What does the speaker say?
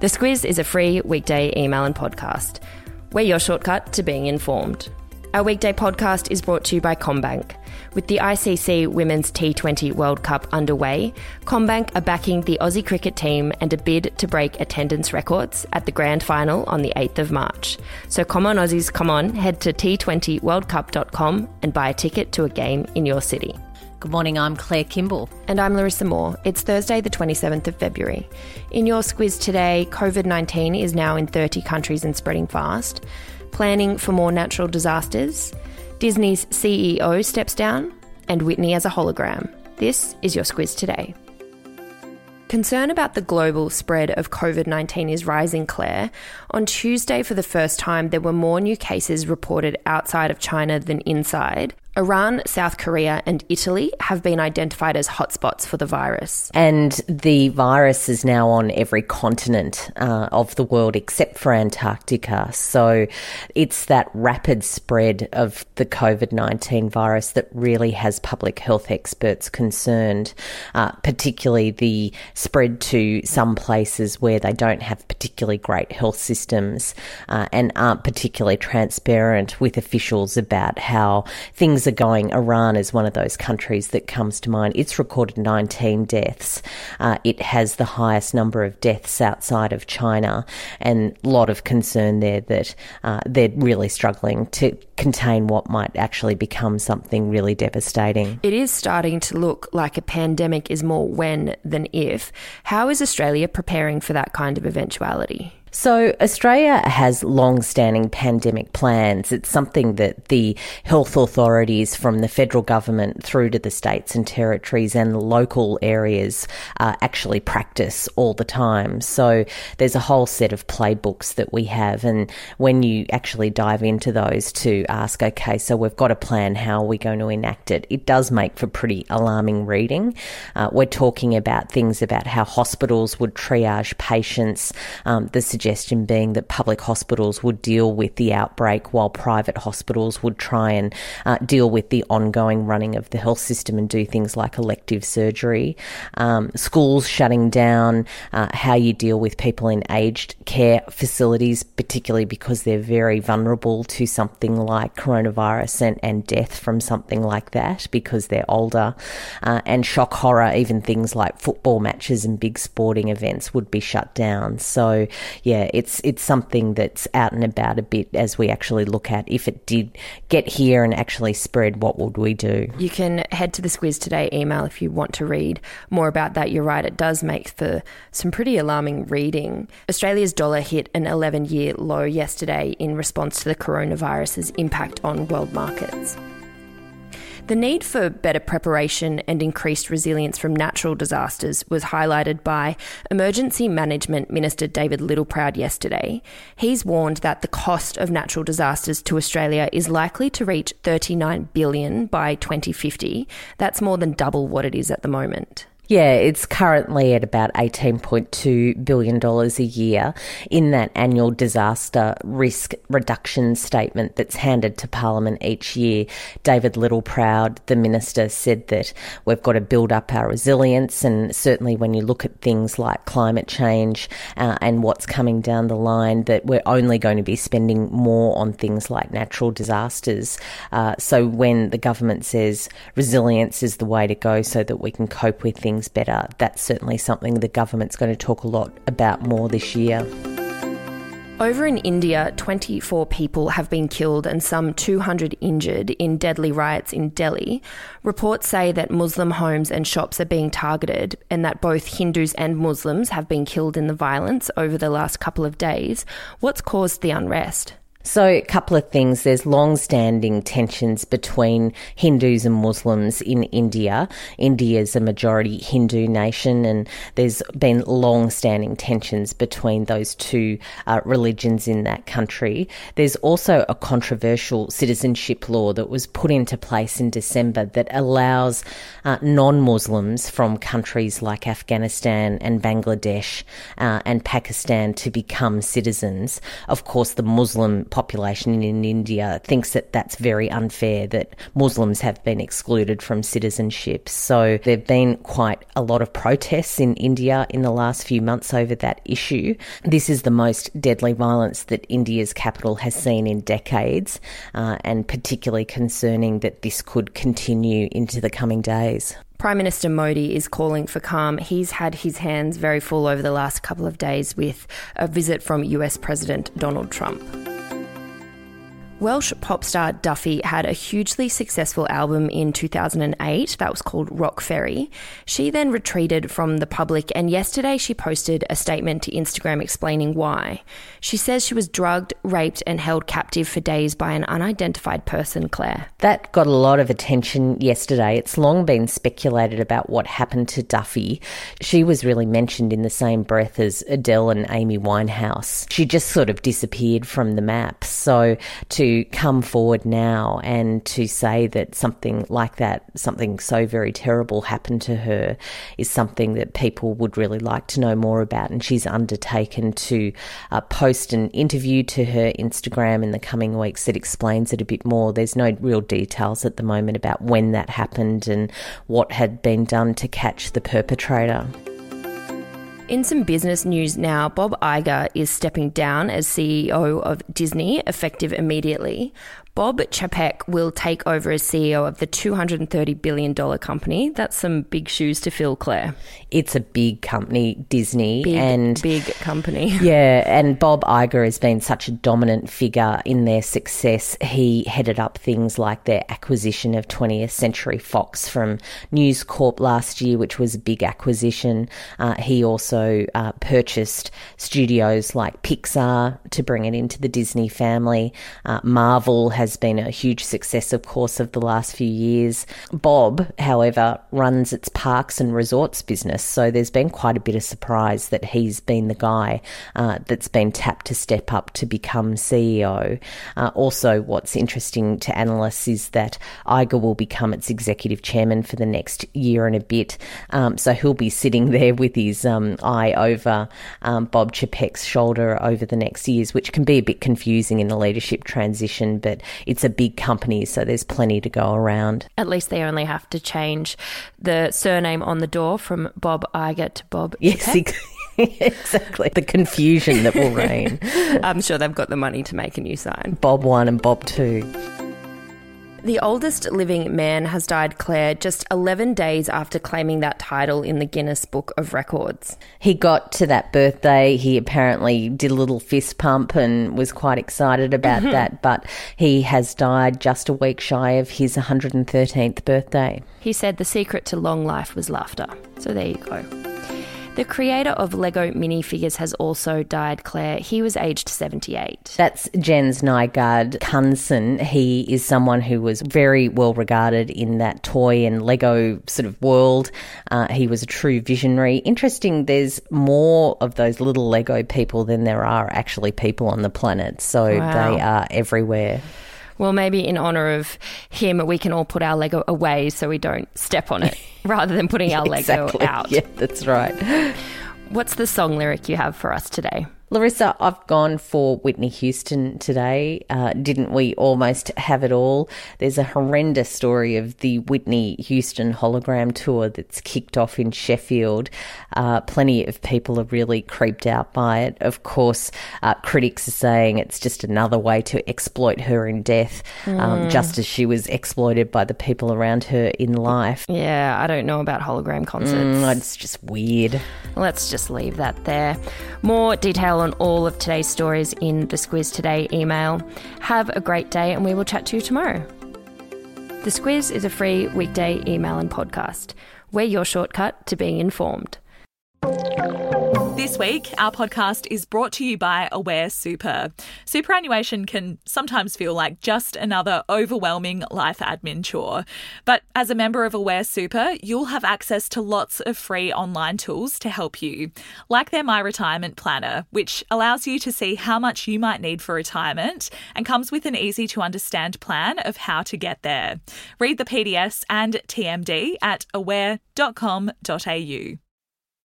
The Squiz is a free weekday email and podcast. We're your shortcut to being informed. Our weekday podcast is brought to you by Commbank. With the ICC Women's T20 World Cup underway, Commbank are backing the Aussie cricket team and a bid to break attendance records at the grand final on the 8th of March. So come on, Aussies, come on, head to t20worldcup.com and buy a ticket to a game in your city. Good morning, I'm Claire Kimball. And I'm Larissa Moore. It's Thursday, the 27th of February. In your squiz today, COVID 19 is now in 30 countries and spreading fast. Planning for more natural disasters. Disney's CEO steps down. And Whitney as a hologram. This is your squiz today. Concern about the global spread of COVID 19 is rising, Claire. On Tuesday, for the first time, there were more new cases reported outside of China than inside. Iran, South Korea, and Italy have been identified as hotspots for the virus. And the virus is now on every continent uh, of the world except for Antarctica. So it's that rapid spread of the COVID 19 virus that really has public health experts concerned, uh, particularly the spread to some places where they don't have particularly great health systems uh, and aren't particularly transparent with officials about how things things are going, Iran is one of those countries that comes to mind. It's recorded 19 deaths. Uh, it has the highest number of deaths outside of China, and a lot of concern there that uh, they're really struggling to contain what might actually become something really devastating. It is starting to look like a pandemic is more when than if. How is Australia preparing for that kind of eventuality? So, Australia has long standing pandemic plans. It's something that the health authorities from the federal government through to the states and territories and local areas uh, actually practice all the time. So, there's a whole set of playbooks that we have. And when you actually dive into those to ask, okay, so we've got a plan, how are we going to enact it? It does make for pretty alarming reading. Uh, we're talking about things about how hospitals would triage patients, um, the suggestion being that public hospitals would deal with the outbreak while private hospitals would try and uh, deal with the ongoing running of the health system and do things like elective surgery. Um, schools shutting down, uh, how you deal with people in aged care facilities, particularly because they're very vulnerable to something like coronavirus and, and death from something like that because they're older. Uh, and shock horror, even things like football matches and big sporting events would be shut down. So, yeah, it's it's something that's out and about a bit as we actually look at if it did get here and actually spread, what would we do? You can head to the Squiz Today email if you want to read more about that. You're right, it does make for some pretty alarming reading. Australia's dollar hit an 11 year low yesterday in response to the coronavirus's impact on world markets. The need for better preparation and increased resilience from natural disasters was highlighted by Emergency Management Minister David Littleproud yesterday. He's warned that the cost of natural disasters to Australia is likely to reach 39 billion by 2050. That's more than double what it is at the moment. Yeah, it's currently at about $18.2 billion a year in that annual disaster risk reduction statement that's handed to Parliament each year. David Littleproud, the Minister, said that we've got to build up our resilience. And certainly when you look at things like climate change uh, and what's coming down the line, that we're only going to be spending more on things like natural disasters. Uh, so when the government says resilience is the way to go so that we can cope with things, things better, that's certainly something the government's going to talk a lot about more this year. Over in India, 24 people have been killed and some 200 injured in deadly riots in Delhi. Reports say that Muslim homes and shops are being targeted and that both Hindus and Muslims have been killed in the violence over the last couple of days. What's caused the unrest? So, a couple of things. There's long standing tensions between Hindus and Muslims in India. India is a majority Hindu nation, and there's been long standing tensions between those two uh, religions in that country. There's also a controversial citizenship law that was put into place in December that allows uh, non Muslims from countries like Afghanistan and Bangladesh uh, and Pakistan to become citizens. Of course, the Muslim population in India thinks that that's very unfair that Muslims have been excluded from citizenship. So there have been quite a lot of protests in India in the last few months over that issue. This is the most deadly violence that India's capital has seen in decades, uh, and particularly concerning that this could continue into the coming days. Prime Minister Modi is calling for calm. He's had his hands very full over the last couple of days with a visit from US President Donald Trump. Welsh pop star Duffy had a hugely successful album in 2008 that was called Rock Ferry. She then retreated from the public, and yesterday she posted a statement to Instagram explaining why. She says she was drugged, raped, and held captive for days by an unidentified person, Claire. That got a lot of attention yesterday. It's long been speculated about what happened to Duffy. She was really mentioned in the same breath as Adele and Amy Winehouse. She just sort of disappeared from the map. So to come forward now and to say that something like that, something so very terrible happened to her, is something that people would really like to know more about. And she's undertaken to uh, post an interview to her Instagram in the coming weeks that explains it a bit more. There's no real details at the moment about when that happened and what had been done to catch the perpetrator. In some business news now, Bob Iger is stepping down as CEO of Disney, effective immediately. Bob Chapek will take over as CEO of the $230 billion company. That's some big shoes to fill, Claire. It's a big company, Disney. Big, and big company. Yeah, and Bob Iger has been such a dominant figure in their success. He headed up things like their acquisition of 20th Century Fox from News Corp last year, which was a big acquisition. Uh, he also uh, purchased studios like Pixar to bring it into the Disney family. Uh, Marvel has been a huge success, of course, of the last few years. Bob, however, runs its parks and resorts business, so there's been quite a bit of surprise that he's been the guy uh, that's been tapped to step up to become CEO. Uh, also, what's interesting to analysts is that Iger will become its executive chairman for the next year and a bit, um, so he'll be sitting there with his um, eye over um, Bob Chapek's shoulder over the next years, which can be a bit confusing in a leadership transition, but it's a big company, so there's plenty to go around. At least they only have to change the surname on the door from Bob Iger to Bob. Yes, exactly. The confusion that will reign. I'm sure they've got the money to make a new sign. Bob 1 and Bob 2. The oldest living man has died, Claire, just 11 days after claiming that title in the Guinness Book of Records. He got to that birthday. He apparently did a little fist pump and was quite excited about mm-hmm. that, but he has died just a week shy of his 113th birthday. He said the secret to long life was laughter. So there you go. The creator of Lego minifigures has also died, Claire. He was aged 78. That's Jens Nygaard Knudsen. He is someone who was very well regarded in that toy and Lego sort of world. Uh, he was a true visionary. Interesting, there's more of those little Lego people than there are actually people on the planet. So wow. they are everywhere. Well, maybe in honor of him, we can all put our Lego away so we don't step on it rather than putting our exactly. Lego out. Yeah, that's right. What's the song lyric you have for us today? Larissa, I've gone for Whitney Houston today. Uh, didn't we almost have it all? There's a horrendous story of the Whitney Houston hologram tour that's kicked off in Sheffield. Uh, plenty of people are really creeped out by it. Of course, uh, critics are saying it's just another way to exploit her in death, mm. um, hmm. just as she was exploited by the people around her in life. Yeah, I don't know about hologram concerts. Mm, it's just weird. Let's just leave that there. More detail on all of today's stories in the Squiz Today email. Have a great day, and we will chat to you tomorrow. The Squiz is a free weekday email and podcast. We're your shortcut to being informed. This week, our podcast is brought to you by Aware Super. Superannuation can sometimes feel like just another overwhelming life admin chore. But as a member of Aware Super, you'll have access to lots of free online tools to help you, like their My Retirement Planner, which allows you to see how much you might need for retirement and comes with an easy to understand plan of how to get there. Read the PDS and TMD at aware.com.au.